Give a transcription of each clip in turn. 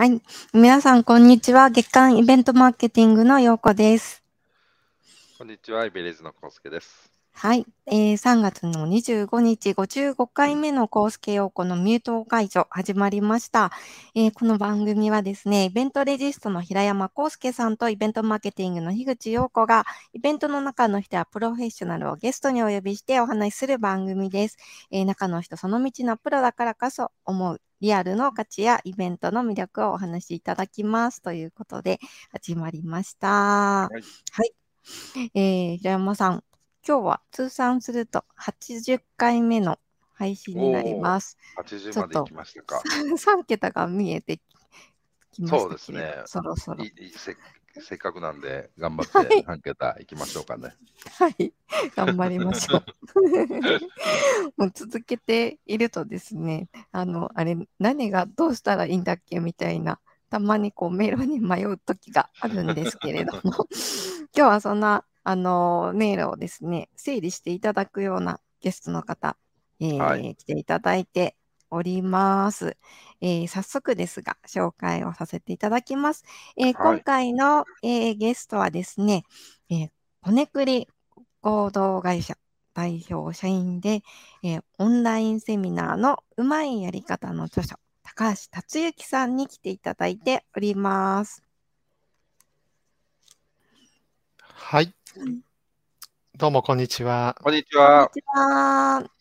はい。皆さん、こんにちは。月間イベントマーケティングのようこです。こんにちは。イベレーズのコウスケです。はい。えー、3月の25日、55回目のコウスケ陽子のミュート解除始まりました、えー、この番組はですね、イベントレジストの平山コウスケさんとイベントマーケティングの樋口陽子が、イベントの中の人やプロフェッショナルをゲストにお呼びしてお話しする番組です。えー、中の人、その道のプロだからこそ思うリアルの価値やイベントの魅力をお話しいただきますということで始まりました。はい。はい、えー、平山さん、今日は通算すると80回目の配信になります。80まで行きましたか。3桁が見えてきましたそうですね。そろそろ。せっかくなんで、頑張って3桁いきましょうかね。はい、頑張りましょう。もう続けているとですね、あの、あれ、何がどうしたらいいんだっけみたいな、たまにこう迷路に迷う時があるんですけれども、今日はそんな、あの、迷路をですね、整理していただくようなゲストの方、えーはい、来ていただいております。えー、早速ですが、紹介をさせていただきます。えー、今回の、えー、ゲストはですね、えコネクリ合同会社代表社員で、えオンラインセミナーのうまいやり方の著書、高橋達之さんに来ていただいております。はい。どうも、こんにちは。こんにちは。こんにちは。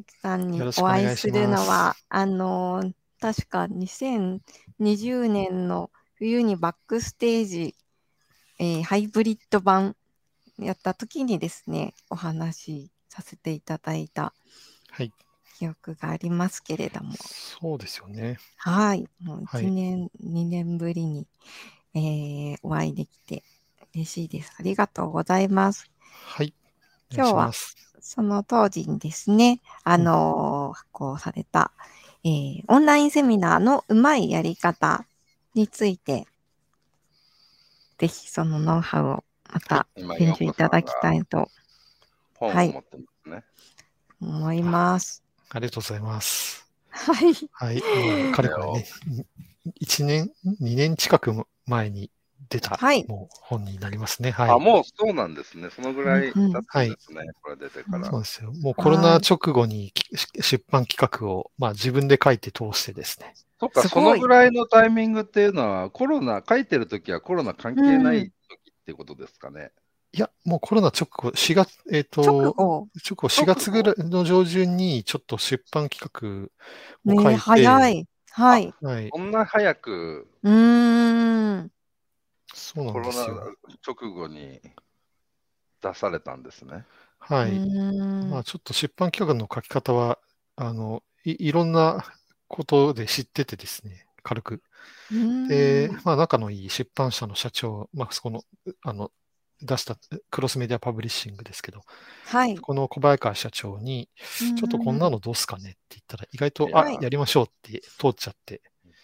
月さんにお会いするのは、あの、確か2020年の冬にバックステージ、えー、ハイブリッド版やった時にですね、お話しさせていただいた記憶がありますけれども。そうですよね。はい。もう1年、はい、2年ぶりに、えー、お会いできて嬉しいです。ありがとうございます。はい。今日はその当時にですね、あのー、発行された、えー、オンラインセミナーのうまいやり方について、ぜひそのノウハウをまた伝授いただきたいと、はい、思います。ありがとうございます。はい。はい。かれこれね、1年、2年近く前に出た、はい、もう本になりますね。はい。あ、もうそうなんですね。そのぐらい経ったんですね、うん、これ出てから。そうですよ。もうコロナ直後に出版企画を、まあ、自分で書いて通してですね。そっか、そのぐらいのタイミングっていうのは、コロナ、書いてるときはコロナ関係ないときってことですかね？いや、もうコロナ直後、4月、えっ、ー、と、直後、直後4月ぐらいの上旬にちょっと出版企画を書いて、ね、早い。はい。はい。こんな早く？うん。そうなんですよ。コロナ直後に出されたんですね。はい。まあ、ちょっと出版企画の書き方は、あの、いいろんなことで知っててですね、軽く。で、まあ、仲のいい出版社の社長、まあ、そこの、あの、出したクロスメディアパブリッシングですけど、はい、この小早川社長に、ちょっとこんなのどうすかねって言ったら、意外と、あ、やりましょうって通っちゃって、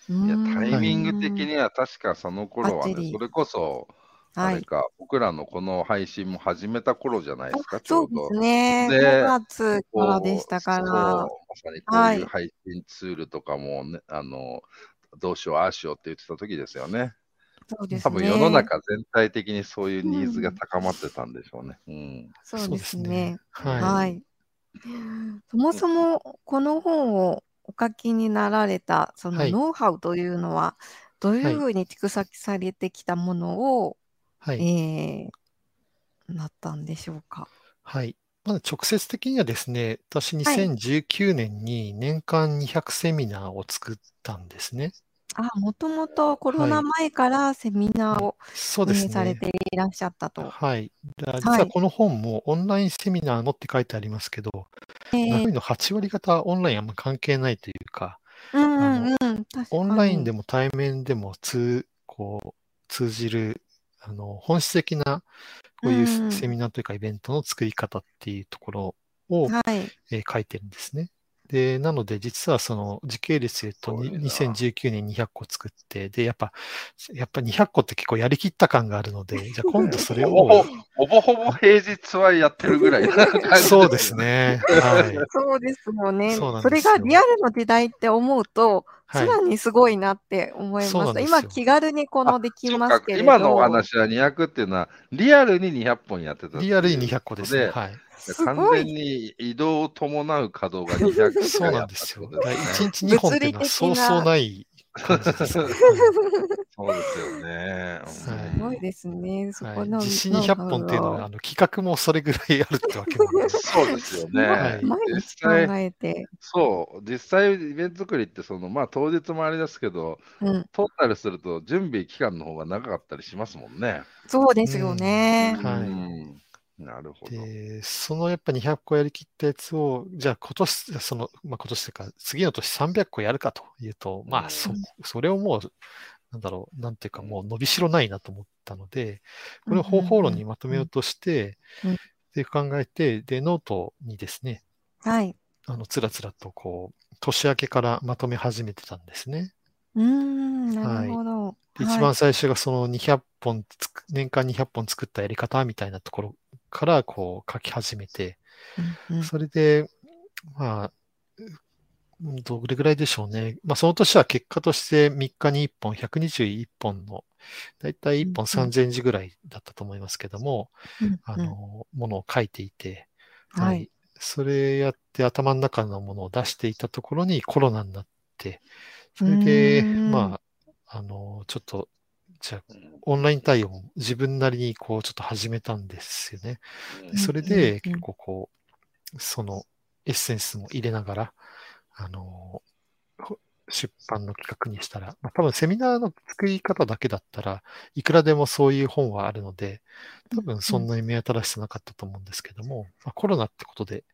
いや、タイミング的には確かその頃はね、それこそ、あれか、僕らのこの配信も始めた頃じゃないですか、ちょうど。そうですね。5月からでしたから。まさにこういう配信ツールとかもね、あの、どうしよう、ああしようって言ってた時ですよね。そうですね。多分世の中全体的にそういうニーズが高まってたんでしょうね。うん。そうですね。はい。そもそもこの本をお書きになられた、そのノウハウというのは、どういうふうに蓄積されてきたものを、はい。えー、なったんでしょうか？はい。まず直接的にはですね、私2019年に年間200セミナーを作ったんですね。あ、もともとコロナ前からセミナーをそうで運営すされていらっしゃったと。はい。実はこの本もオンラインセミナーのって書いてありますけど、中身の8割方オンラインあんま関係ないというか、うんうんうん、オンラインでも対面でも通こう通じるあの本質的なこういうセミナーというかイベントの作り方っていうところを、はい。えー書いてるんですね。で、なので実はその時系列で言うと2019年200個作って、で、やっぱ、やっぱ200個って結構やりきった感があるので、じゃあ今度それを。ほぼほぼ平日はやってるぐらいそうですね。はい。そうですよね。そそれがリアルの時代って思うと、さらにすごいなって思いました。今、気軽にこのできますけれど今のお話は200っていうのは、リアルに200本やってたリアルに200個ですね。はい。完全に移動を伴う稼働が 200そうなんですよ。1日2本っていうのはそうそうない感じです、ね。そうですよね。すごいですね。そこの、はい、実施に100本っていうのは、あの企画もそれぐらいあるってわけなんです。そうですよね。はい、毎日考えて。そう、実際イベント作りって、そのまあ当日もあれですけど、うん、トータルすると準備期間の方が長かったりしますもんね。そうですよね。うん、はい。なるほど。で、そのやっぱ200個やりきったやつを、じゃあ今年、その、まあ今年というか、次の年300個やるかというと、まあそ、それをもう、なんだろう、なんていうかもう伸びしろないなと思ったので、これを方法論にまとめようとして、で考えて、で、ノートにですね、はい。あの、つらつらとこう、年明けからまとめ始めてたんですね。うん、なるほど。はい、一番最初がその200本、年間200本作ったやり方みたいなところからこう書き始めて、うんうん、それで、まあ、どれぐらいでしょうね。まあ、その年は結果として3日に1本、121本の、だいたい1本3000字ぐらいだったと思いますけども、うんうん、あの、ものを書いていて、はい。それやって頭の中のものを出していたところにコロナになって、それで、まあ、あの、ちょっとじゃあ、オンライン対応も自分なりにこうちょっと始めたんですよね。それで結構こう、そのエッセンスも入れながら、あの、出版の企画にしたら、まあ、多分セミナーの作り方だけだったらいくらでもそういう本はあるので、多分そんなに目新しさなかったと思うんですけども、まあ、コロナってことで、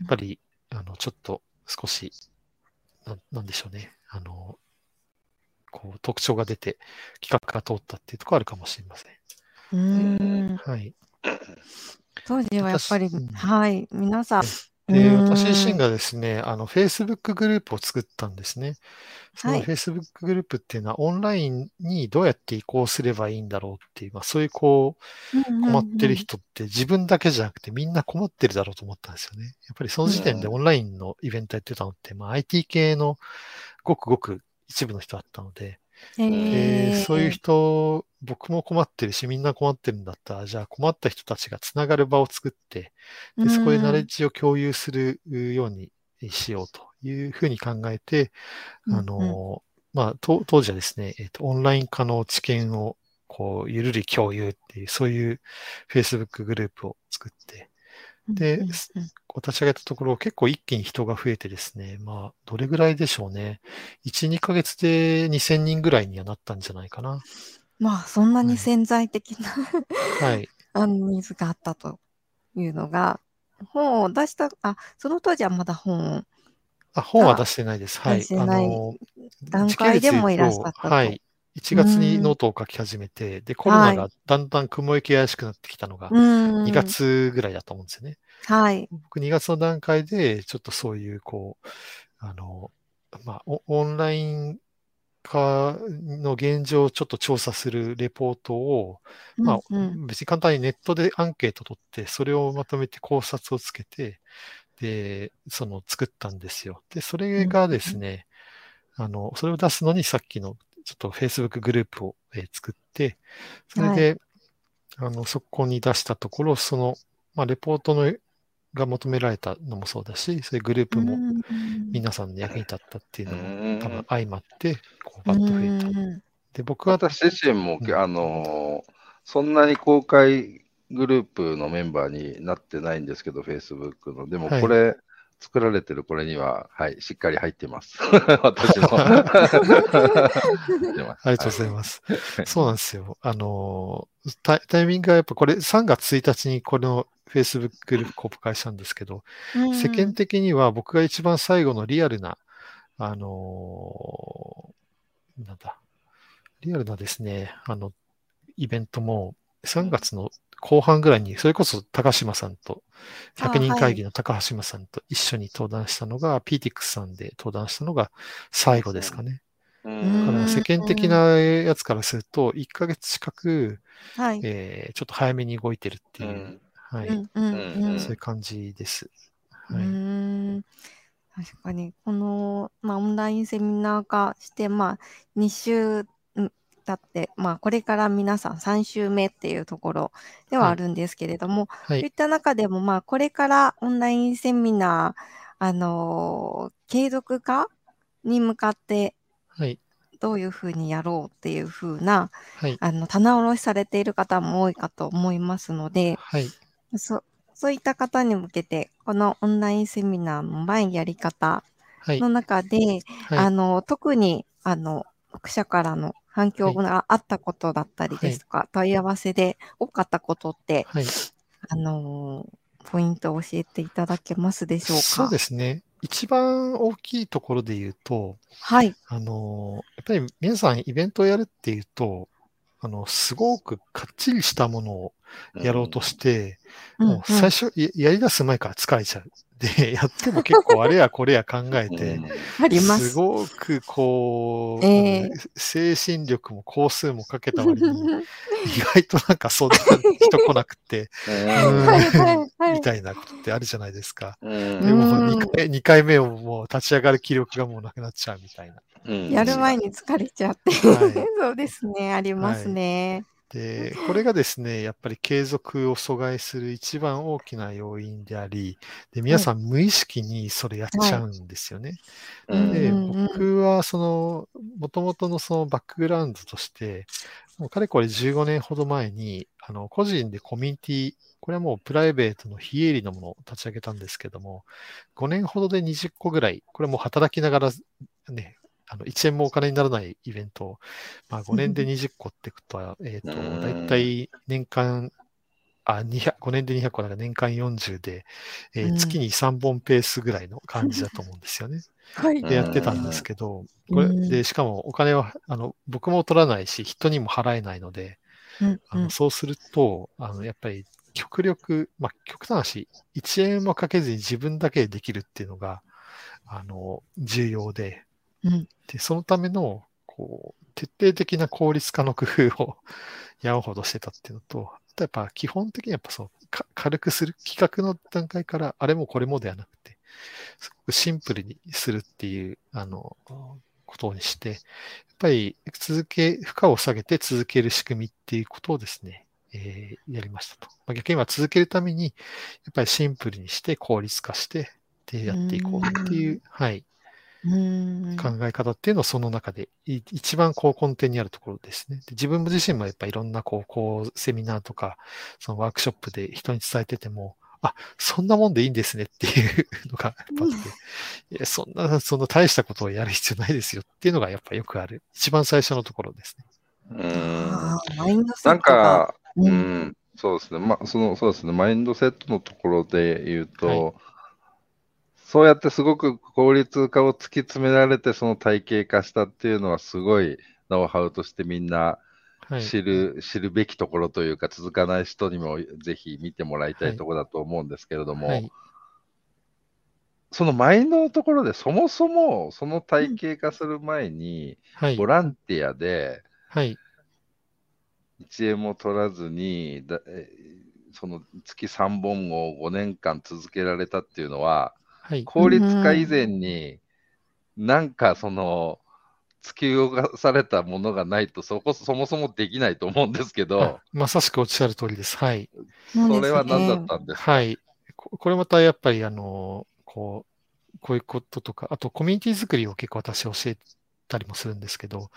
やっぱり、あの、ちょっと少し、ななんでしょうね。あの、こう特徴が出て企画が通ったっていうところあるかもしれません。うん。はい。当時はやっぱり、はい、皆さん。で、私自身がですね、あの、Facebook グループを作ったんですね。その Facebook グループっていうのは、オンラインにどうやって移行すればいいんだろうっていう、まあ、そういうこう、困ってる人って自分だけじゃなくてみんな困ってるだろうと思ったんですよね。やっぱりその時点でオンラインのイベントやってたのって、まあ、IT 系のごくごく一部の人だったので、でそういう人、僕も困ってるし、みんな困ってるんだった。ら、じゃあ困った人たちがつながる場を作って、でそこでナレッジを共有するようにしようというふうに考えて、あの、まあ、当時はですね、えーと、オンライン化の知見をこうゆるり共有っていう、そういう Facebook グループを作って、で、立ち上げたところ、結構一気に人が増えてですね、まあ、どれぐらいでしょうね。1、2ヶ月で2000人ぐらいにはなったんじゃないかな。まあ、そんなに潜在的な、はい。あの、ニーズがあったというのが、本を出した、あ、その当時はまだ本あ、本は出してないです。はい。あの、段階でもいらっしゃったと。はい。1月にノートを書き始めて、で、コロナがだんだん雲行き怪しくなってきたのが、2月ぐらいだと思うんですよね。はい。僕2月の段階で、ちょっとそういう、こう、あの、まあ、オンライン化の現状をちょっと調査するレポートを、まあ、別に簡単にネットでアンケート取って、それをまとめて考察をつけて、で、その作ったんですよ。で、それがですね、あの、それを出すのにさっきのちょっと Facebook グループを、えー、作って、それで、はい、あの、そこに出したところ、その、まあ、レポートのが求められたのもそうだし、そういうグループも皆さんの役に立ったっていうのも多分相まって、こうバッと増えた。で、僕は。私自身も、うん、あの、そんなに公開グループのメンバーになってないんですけど、Facebook の。でもこれ、はい作られてるこれには、はい、しっかり入ってます。私も。ありがとうございます。そうなんですよ。あのタ、タイミングがやっぱこれ3月1日にこの Facebook グループ公開したんですけど、世間的には僕が一番最後のリアルな、あのなんだ、リアルなですね、あの、イベントも3月の後半ぐらいに、それこそ高島さんと、100人会議の高島さんと一緒に登壇したのが、PTX さんで登壇したのが最後ですかね。だから世間的なやつからすると、1ヶ月近く、はい、えー、ちょっと早めに動いてるっていう、はい、そういう感じです。はい、確かに、この、まあ、オンラインセミナー化して、まあ、2週経って、まあ、これから皆さん3週目っていうところではあるんですけれども、はい、そういった中でも、まあ、これからオンラインセミナー、あのー、継続化に向かってはい。どういうふうにやろうっていうふうな、はい。あの、棚卸しされている方も多いかと思いますので、はい。そそういった方に向けて、このオンラインセミナーの前やり方の中で、はい。あの、特に、あの、読者からの反響があったことだったりですとか、問い合わせで多かったことって、はい。あのポイントを教えていただけますでしょうか？そうですね。一番大きいところで言うと、はい。あの、やっぱり皆さんイベントをやるっていうと、あの、すごくかっちりしたものをやろうとして、うん、もう最初、ややり出す前から疲れちゃう。で、やっても結構あれやこれや考えて、す。ごくこう、えー、精神力も工数もかけた割に、意外となんかそんな人来なくて、みたいなことってあるじゃないですか。でも2回 ,2 回目をもう立ち上がる気力がもうなくなっちゃうみたいな。やる前に疲れちゃって、はい、そうですね、ありますね。で、これがですね、やっぱり継続を阻害する一番大きな要因であり、で、皆さん無意識にそれやっちゃうんですよね。はい、で、僕はその、もともとのそのバックグラウンドとして、もうかれこれ15年ほど前に、あの、個人でコミュニティ、これはもうプライベートの非営利のものを立ち上げたんですけども、5年ほどで20個ぐらい、これも働きながらね、あの、1円もお金にならないイベントを、まあ、5年で20個ってことは、えっ、と、だいたい年間、あ、200、5年で200個だから年間40で、えー、月に3本ペースぐらいの感じだと思うんですよね。はい。で、やってたんですけど、これ、で、しかもお金は、あの、僕も取らないし、人にも払えないので、あのそうすると、あの、やっぱり極力、まあ、極端なし、1円もかけずに自分だけでできるっていうのが、あの、重要で、うん、で、そのための、こう、徹底的な効率化の工夫を やるほどしてたっていうのと、あとやっぱ基本的にやっぱそう、軽くする、企画の段階からあれもこれもではなくて、すごくシンプルにするっていう、あの、ことにして、やっぱり続け、負荷を下げて続ける仕組みっていうことをですね、えー、やりましたと。まあ、逆に今続けるために、やっぱりシンプルにして効率化して、でやっていこうっていう、はい、考え方っていうのをその中で一番こう根底にあるところですね。で自分自身もやっぱいろんなこう、こう、セミナーとか、そのワークショップで人に伝えてても、あ、そんなもんでいいんですねっていうのがやっぱあって、いやそんな、そんな大したことをやる必要ないですよっていうのがやっぱよくある。一番最初のところですね。うん。なんか、うん、そうですね。まあ、その、そうですね。マインドセットのところで言うと、はいそうやってすごく効率化を突き詰められて、その体系化したっていうのは、すごいノウハウとしてみんな知る、はい、知るべきところというか、続かない人にもぜひ見てもらいたいところだと思うんですけれども、はい。はい、そのマインドのところで、そもそもその体系化する前に、ボランティアで、1円も取らずにだ、その月3本を5年間続けられたっていうのは、はい、効率化以前に、なんかその、突き動かされたものがないと、そこ、そもそもできないと思うんですけど。まさしくおっしゃる通りです。はい。それは何だったんですか、はい。これまたやっぱり、あの、こう、こういうこととか、あとコミュニティ作りを結構私教えたりもするんですけど、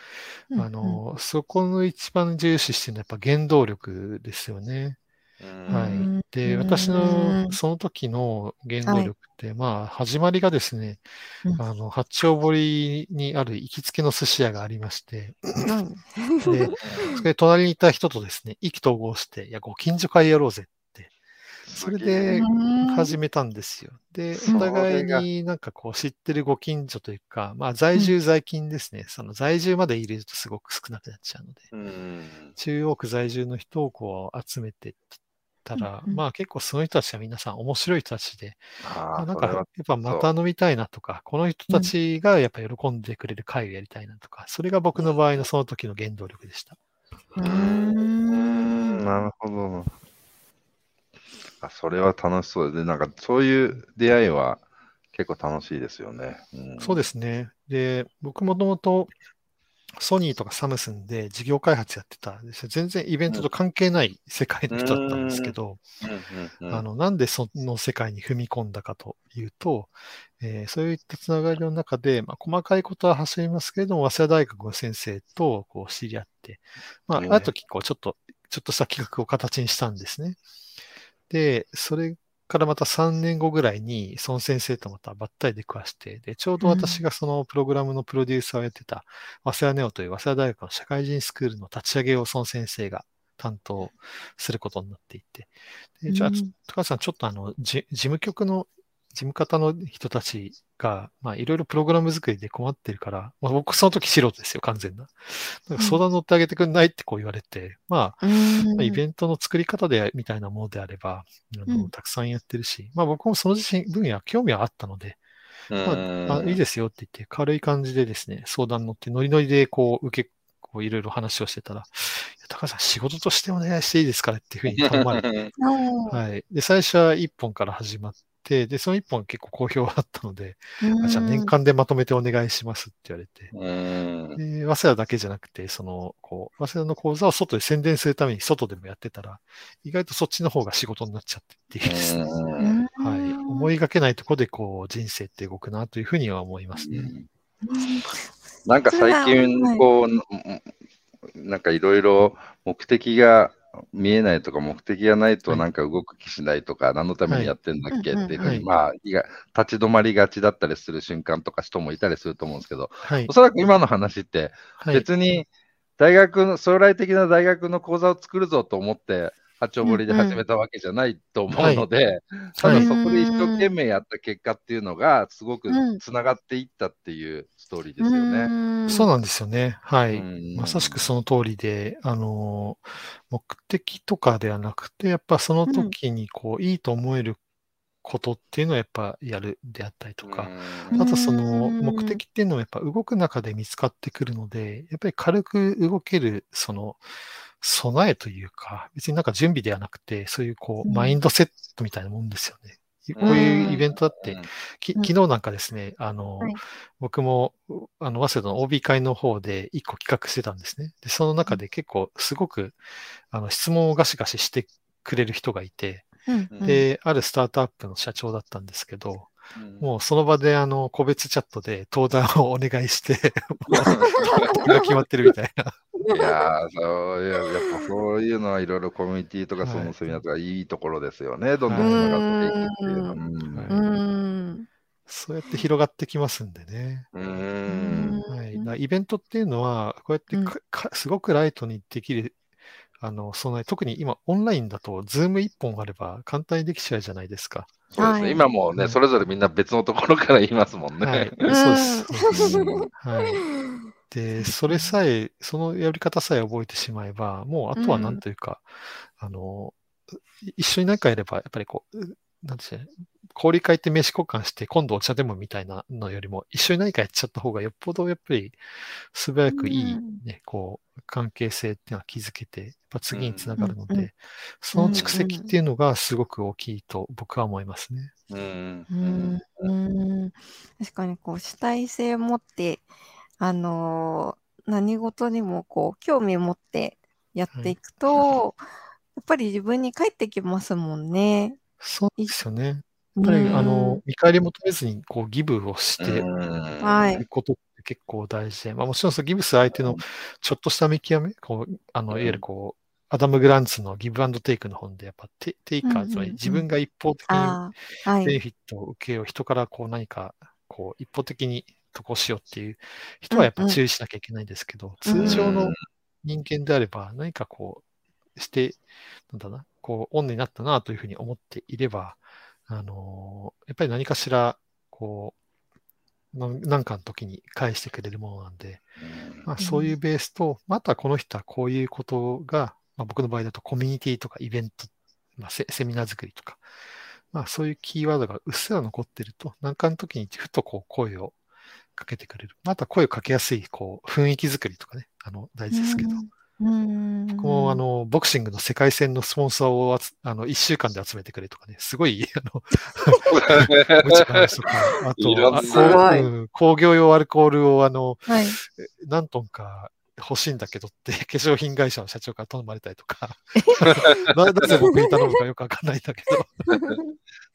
うんうん、あの、そこの一番重視してるのはやっぱ原動力ですよね。はい。で、私のその時の原動力って、まあ、始まりがですね、あの、八丁堀にある行きつけの寿司屋がありまして、で、それ隣にいた人とですね、意気投合して、いや、ご近所会やろうぜって、それで始めたんですよ。で、お互いになんかこう知ってるご近所というか、まあ在住在勤ですね。その在住まで入れるとすごく少なくなっちゃうので、中央区在住の人をこう集めてったら、うんうんまあ結構その人たちは皆さん面白い人たちで、ああ、なんかやっぱまた飲みたいなとか、この人たちがやっぱ喜んでくれる会をやりたいなとか、それが僕の場合のその時の原動力でした。うん。なるほど。あそれは楽しそうで、なんかそういう出会いは結構楽しいですよね。うん、そうですね。で、僕もともとソニーとかサムスンで事業開発やってたんですよ。全然イベントと関係ない世界の人だったんですけど、あの、なんでその世界に踏み込んだかというと、えーそういったつながりの中で、まあ、細かいことは走りますけれども、早稲田大学の先生とこう知り合って、まあ、あねる時、こう、ちょっと、ちょっとした企画を形にしたんですね。で、それからまた3年後ぐらいに、その先生とまたばったり出くわして、で、ちょうど私がそのプログラムのプロデューサーをやってた、早稲田ネオという早稲田大学の社会人スクールの立ち上げをその先生が担当することになっていて、でじゃあ、高橋さん、ちょっとあの、じ事務局の、事務方の人たちが、まあ、いろいろプログラム作りで困ってるから、まあ、僕その時素人ですよ、完全な。なんか相談乗ってあげてくんないってこう言われて、まあ、うーん。まあイベントの作り方でみたいなものであれば、あのうん。たくさんやってるし、まあ僕もその自身分野興味はあったので、まあ、あいいですよって言って軽い感じでですね、相談乗ってノリノリでこう受け、こういろいろ話をしてたら、高橋さん仕事としてお願いしていいですからっていうふうに頼まれて、はい。で、最初は1本から始まって、で、その1本結構好評あったので、あじゃあ年間でまとめてお願いしますって言われて、うん。で、早稲田だけじゃなくて、その、こう、早稲田の講座を外で宣伝するために外でもやってたら、意外とそっちの方が仕事になっちゃってっていうですね。うん。はい。思いがけないところで、こう、人生って動くなというふうには思いますね。なんか最近、こう、なんかいろいろ目的が見えないとか、目的がないとはい。なんか動く気しないとか、何のためにやってんだっけ？はいっていうふうに、はい。まあ、立ち止まりがちだったりする瞬間とか人もいたりすると思うんですけど、はい。お。そらく今の話って、はい。別に大学の、将来的な大学の講座を作るぞと思って、八丁堀で始めたわけじゃないと思うので、ただそこで一生懸命やった結果っていうのが、すごくうん。つながっていったっていうストーリーですよね。ねそうなんですよね。はい。うん。まさしくその通りで、あの、目的とかではなくて、やっぱその時にこう、いいと思えることっていうのをやっぱやるであったりとか、うん。あとその目的っていうのはやっぱ動く中で見つかってくるので、やっぱり軽く動ける、その、備えというか、別になんか準備ではなくて、そういうこう、うん。マインドセットみたいなもんですよね。こういうイベントだって、きうん。昨日なんかですね、あの、はい。僕も、あの、早稲田の OB 会の方で一個企画してたんですね。で、その中で結構すごく、あの、質問をガシガシしてくれる人がいて、うん。で、あるスタートアップの社長だったんですけど、うんもうその場であの、個別チャットで登壇をお願いして、が決まってるみたいな。いやーそういや、やっぱそういうのはいろいろコミュニティとかはいそのセミナーとかいいところですよね。どんどんつながっていくっていうのは。そうやって広がってきますんでね。はい。イベントっていうのは、こうやってかかすごくライトにできる、あの、備え、特に今オンラインだと、ズーム一本あれば簡単にできちゃうじゃないですか。そうですね。はい今もね、それぞれみんな別のところから言いますもんね。はい。う んそうです。うんはい。で、それさえ、そのやり方さえ覚えてしまえば、もうあとはなんというか、あの、い一緒に何かやれば、やっぱりこう、なんていうの氷会って名刺交換して、今度お茶でもみたいなのよりも、一緒に何かやっちゃった方がよっぽどやっぱり素早くいいうん。ね、こう、関係性っていうのは築けて、やっぱ次につながるのうんうん。で、その蓄積っていうのがすごく大きいと僕は思いますね。うんうん。うん確かにこう主体性を持って、あのー何事にもこう興味を持ってやっていくと、やっぱり自分に返ってきますもんね。そうですよね。やっやぱり、あの、見返り求めずに、こう、ギブをして、うん。はい。いうことって結構大事で、まあもちろんそのギブス相手のちょっとした見極め、こう、あの、うん。いわゆるこう、アダム・グランツのギブアンドテイクの本で、やっぱテテイカー、つまり自分が一方的に。ベネフィットを受けよう、人からこう何か、こう、一方的に得をしようっていう人はやっぱ注意しなきゃいけないんですけど、通常の人間であれば何かこう、して、なんだな、こう、オンになったなというふうに思っていれば、あのーやっぱり何かしら、こう、なんかの時に返してくれるものなんで、まあ、そういうベースと、またこの人はこういうことが、まあ、僕の場合だとコミュニティとかイベントまあセ、セミナー作りとか、まあそういうキーワードがうっすら残ってると、何かの時にふとこう声をかけてくれる。また声をかけやすい、こう、雰囲気作りとかね、あの、大事ですけど。うん僕もあの、ボクシングの世界戦のスポンサーをあの、1週間で集めてくれとかね、すごい、あの、無茶な話とか、あと、あすごいうん工業用アルコールをあの、はい。何トンか欲しいんだけどって、化粧品会社の社長から頼まれたりとか、ななぜ僕に頼むかよくわかんないんだけど、だか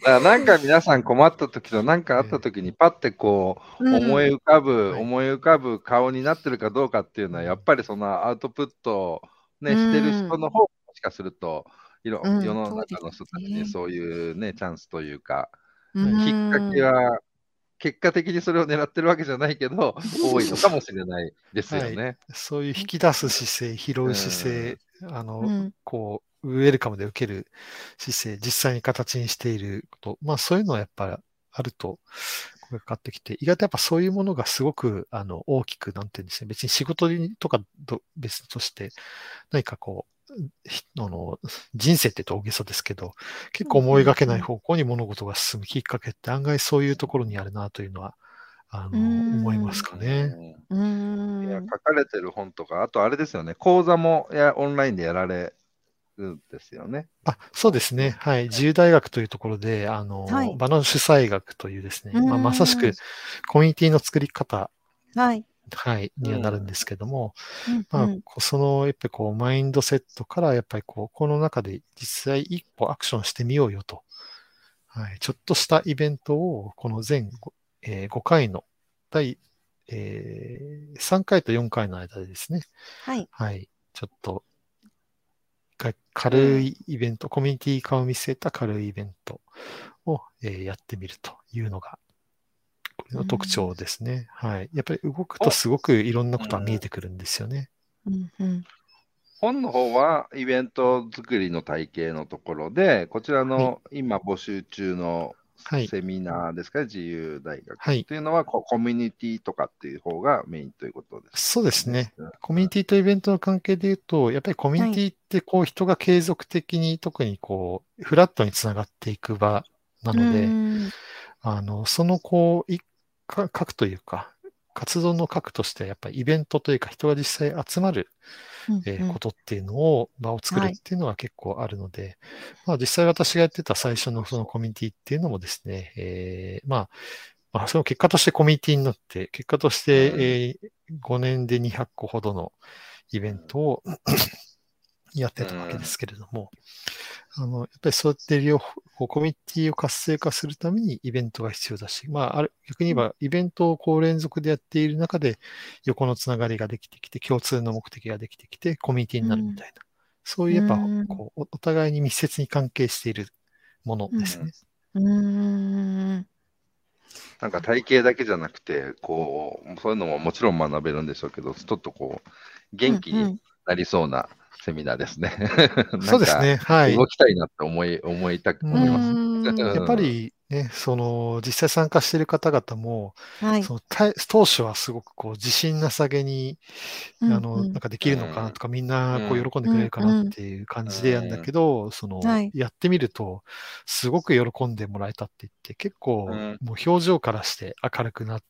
らなんか皆さん困った時と何かあった時にパッてこう思い浮かぶ、はい。思い浮かぶ顔になってるかどうかっていうのはやっぱりそのアウトプットをね、うん。してる人の方がもしかするといろうん世の中の人たちにそういうねチャンスというか、うん。きっかけは結果的にそれを狙ってるわけじゃないけど 多いのかもしれないですよね。そういう引き出す姿勢、拾う姿勢、あの、うん。こう、ウェルカムで受ける姿勢、実際に形にしていること、まあそういうのはやっぱりあると、声がかかってきて、意外とやっぱそういうものがすごく、あの、大きく、なんていうんですね、別に仕事にとかと別として、何かこう、ひあの、人生って言うと大げさですけど、結構思いがけない方向に物事が進むきっかけって案外そういうところにあるなというのは、あの、うん思いますかね。いや書かれてる本とか、あとあれですよね、講座もやオンラインでやられるんですよね。あ、そうですね。はい。自由大学というところで、あの、はい場の主催学というですね、まあ、うんまさしくコミュニティの作り方、はい。はい、にはなるんですけども、うんまあその、やっぱりこう、マインドセットから、やっぱりこう、この中で実際一歩アクションしてみようよと。はい。ちょっとしたイベントを、この全、えー5回の、第、えー3回と4回の間でですね、はい。はい。ちょっと、か軽いイベント、コミュニティ化を見据えた軽いイベントを、えーやってみるというのが、の特徴ですね。はい。やっぱり動くとすごくいろんなことが見えてくるんですよね。うんうん本の方はイベント作りの体系のところで、こちらの今募集中のはい。セミナーですか、自由大学はいというのはこコミュニティとかっていう方がメインということです。そうですね。コミュニティとイベントの関係で言うと、やっぱりコミュニティってこう人が継続的に特にこうフラットにつながっていく場なので、うんあの、そのこう、いか核というか、活動の核としてはやっぱりイベントというか人が実際集まる、えことっていうのを、場を作るっていうのは結構あるので、まあ実際私がやってた最初のそのコミュニティっていうのもですね、えーまあ、まあその結果としてコミュニティになって、結果として、うん。えー5年で200個ほどのイベントをやってたわけですけれども、あの、やっぱりそうやって両方、コミュニティを活性化するためにイベントが必要だし、まあ、ある逆に言えば、イベントをこう連続でやっている中で、横のつながりができてきて、共通の目的ができてきて、コミュニティになるみたいな、そういうやっぱうん、こう、おお互いに密接に関係しているものですね。うん。なんか体系だけじゃなくて、こう、そういうのももちろん学べるんでしょうけど、ちょっとこう、元気になりそうなセミナーですね。そうですね。はい。動きたいなって思い、思いたく、うん思います。うんやっぱりね、その、実際参加している方々も、はい。そのた当初はすごくこう自信なさげに、うんあの、うんなんかできるのかなとか、みんなこうう喜んでくれるかなっていう感じでやるんだけど、そのはい、やってみると、すごく喜んでもらえたって言って、結構、うんもう表情からして明るくなって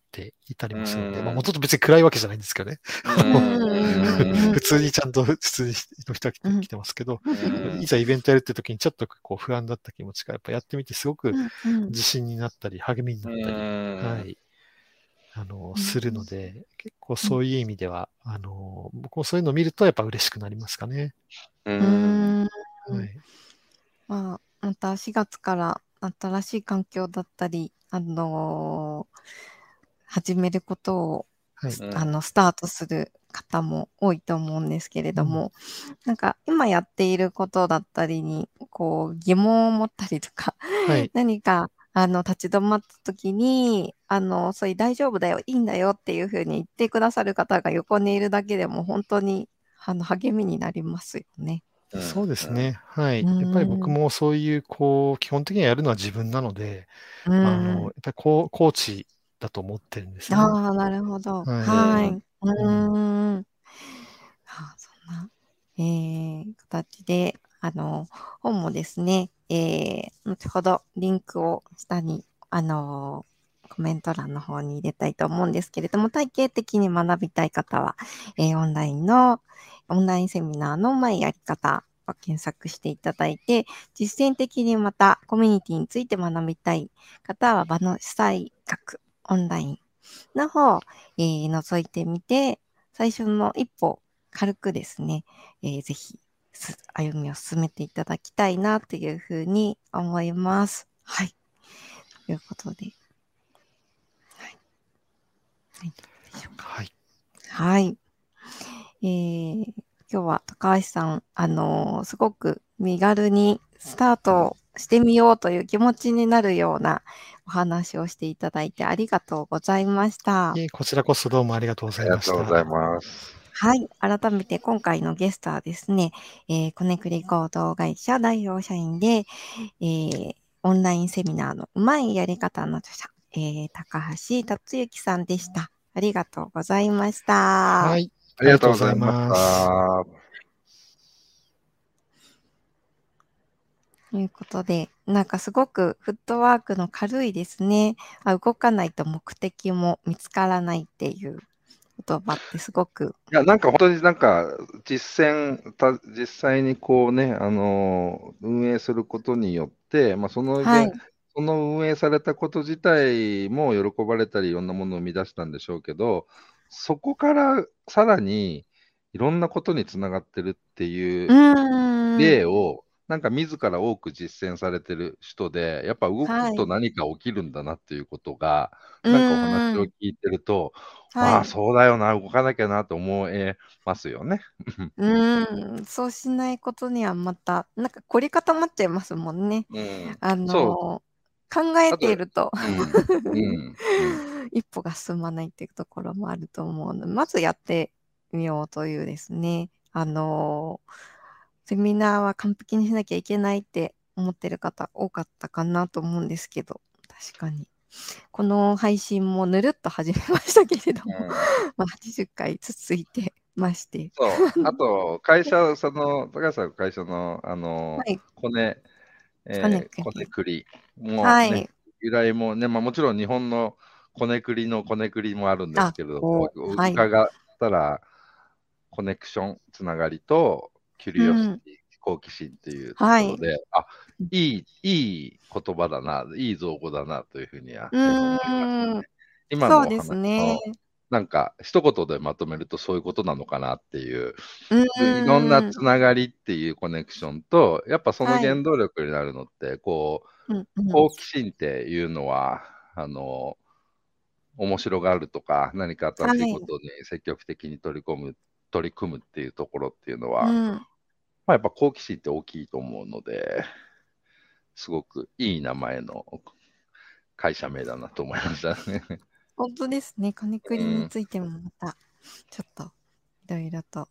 いたりもするので、うん。まあ、もうちょっと別に暗いわけじゃないんですけどね。うん。普通にちゃんと普通の人が来てますけど、うん。いざイベントやるって時にちょっとこう不安だった気持ちがやっぱやってみてすごくうん。自信になったり励みになったり、ははい。あの、うん。するので、結構そういう意味では、あの、僕もそういうのを見るとやっぱ嬉しくなりますかね。ううん。んはい。まあ、また4月から新しい環境だったり、あのー始めることを、はい。うんあのスタートする方も多いと思うんですけれども、なんか今やっていることだったりにこう疑問を持ったりとか、はい。何かあの立ち止まった時にあのそういう大丈夫だよいいんだよっていうふうに言ってくださる方が横にいるだけでも本当にあの励みになりますよね。そうです。ね。はい。うんやっぱり僕もそういう、こう、基本的にはやるのは自分なので、うん、あの、やっぱりこう、コーチだと思ってるんですね。ああ、なるほど。はいはい。うーん。あそんな、えー、形で、あの、本もですね、えー、後ほどリンクを下に、あのコメント欄の方に入れたいと思うんですけれども、体系的に学びたい方は、えー、オンラインの、オンラインセミナーの前やり方を検索していただいて、実践的にまたコミュニティについて学びたい方は、場の主催学オンラインの方、えー、覗いてみて、最初の一歩、軽くですね、えー、ぜひ歩みを進めていただきたいなというふうに思います。はい。ということで。はい。はい。はい。えー、今日は高橋さん、あのー、すごく身軽にスタートしてみようという気持ちになるようなお話をしていただいてありがとうございました。こちらこそどうもありがとうございました。ありがとうございます。はい。改めて今回のゲストはですね、えー、コネクリ合同会社代表社員で、えー、オンラインセミナーのうまいやり方の著者、えー、高橋達之さんでした。ありがとうございました。はい。ありがとうございましということで、なんかすごくフットワークの軽いですね。あ動かないと目的も見つからないっていう言葉ってすごく。いや、なんか本当になんか実践、た実際にこうね、あの運営することによって、まあ、その、はい、その運営されたこと自体も喜ばれたり、いろんなものを生み出したんでしょうけど、そこからさらにいろんなことにつながってるっていう例を、なんか自ら多く実践されてる人で、やっぱ動くと何か起きるんだなっていうことが、はい、なんかお話を聞いてると、ああ、そうだよな、動かなきゃなと思えますよね。うん、そうしないことにはまた、なんか凝り固まっちゃいますもんね。うん、あの考えていると、うん。うん、一歩が進まないっていうところもあると思うので、まずやってみようというですね、あのセミナーは完璧にしなきゃいけないって思ってる方多かったかなと思うんですけど、確かに。この配信もぬるっと始めましたけれども、うん、まあ80回続いてまして。そう、あと、会社、その、高橋さんの会社の、あの、はい、コネ、えー、コネクリ。も、ね、はい、由来もね、まあ、もちろん日本のコネクリのコネクリもあるんですけれども、はい、伺ったら、コネクション、つながりと、キュリオシティ、うん、好奇心っていうところで、はい、あい。い、いい言葉だな、いい造語だなというふうには思いますね。今の話ね、なんか一言でまとめるとそういうことなのかなっていう、いろんなつながりっていうコネクションと、やっぱその原動力になるのって、こう、はい、好奇心っていうのは、あの、面白がるとか、何か新しいことに積極的に取り込む、はい、取り組むっていうところっていうのは、うん、まあ、やっぱ好奇心って大きいと思うので、すごくいい名前の会社名だなと思いましたね。本当ですね。金栗についてもまた、ちょっといろいろと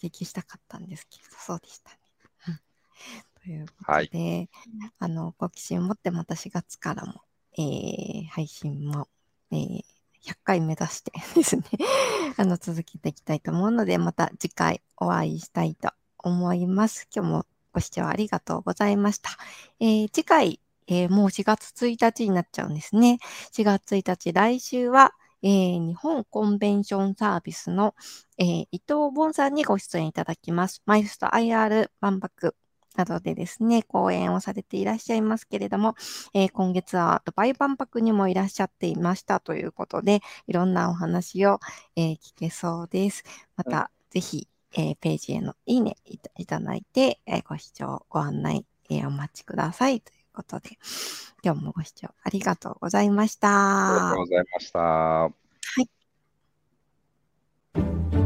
聞きしたかったんですけど、そうでしたね。ということで、はい、あの、好奇心を持ってまた4月からも、えー、配信も、えー、100回目指して ですね あの、続けていきたいと思うので、また次回お会いしたいと思います。今日もご視聴ありがとうございました。えー、次回、えー、もう4月1日になっちゃうんですね。4月1日、来週は、えー、日本コンベンションサービスの、えー、伊藤ボンさんにご出演いただきます。マイスト IR 万博などでですね、講演をされていらっしゃいますけれども、えー、今月はドバイ万博にもいらっしゃっていましたということで、いろんなお話を、えー、聞けそうです。また、ぜひ、えー、ページへのいいねいただいて、えー、ご視聴、ご案内、えー、お待ちくださいということで、今日もご視聴ありがとうございました。ありがとうございました。はい。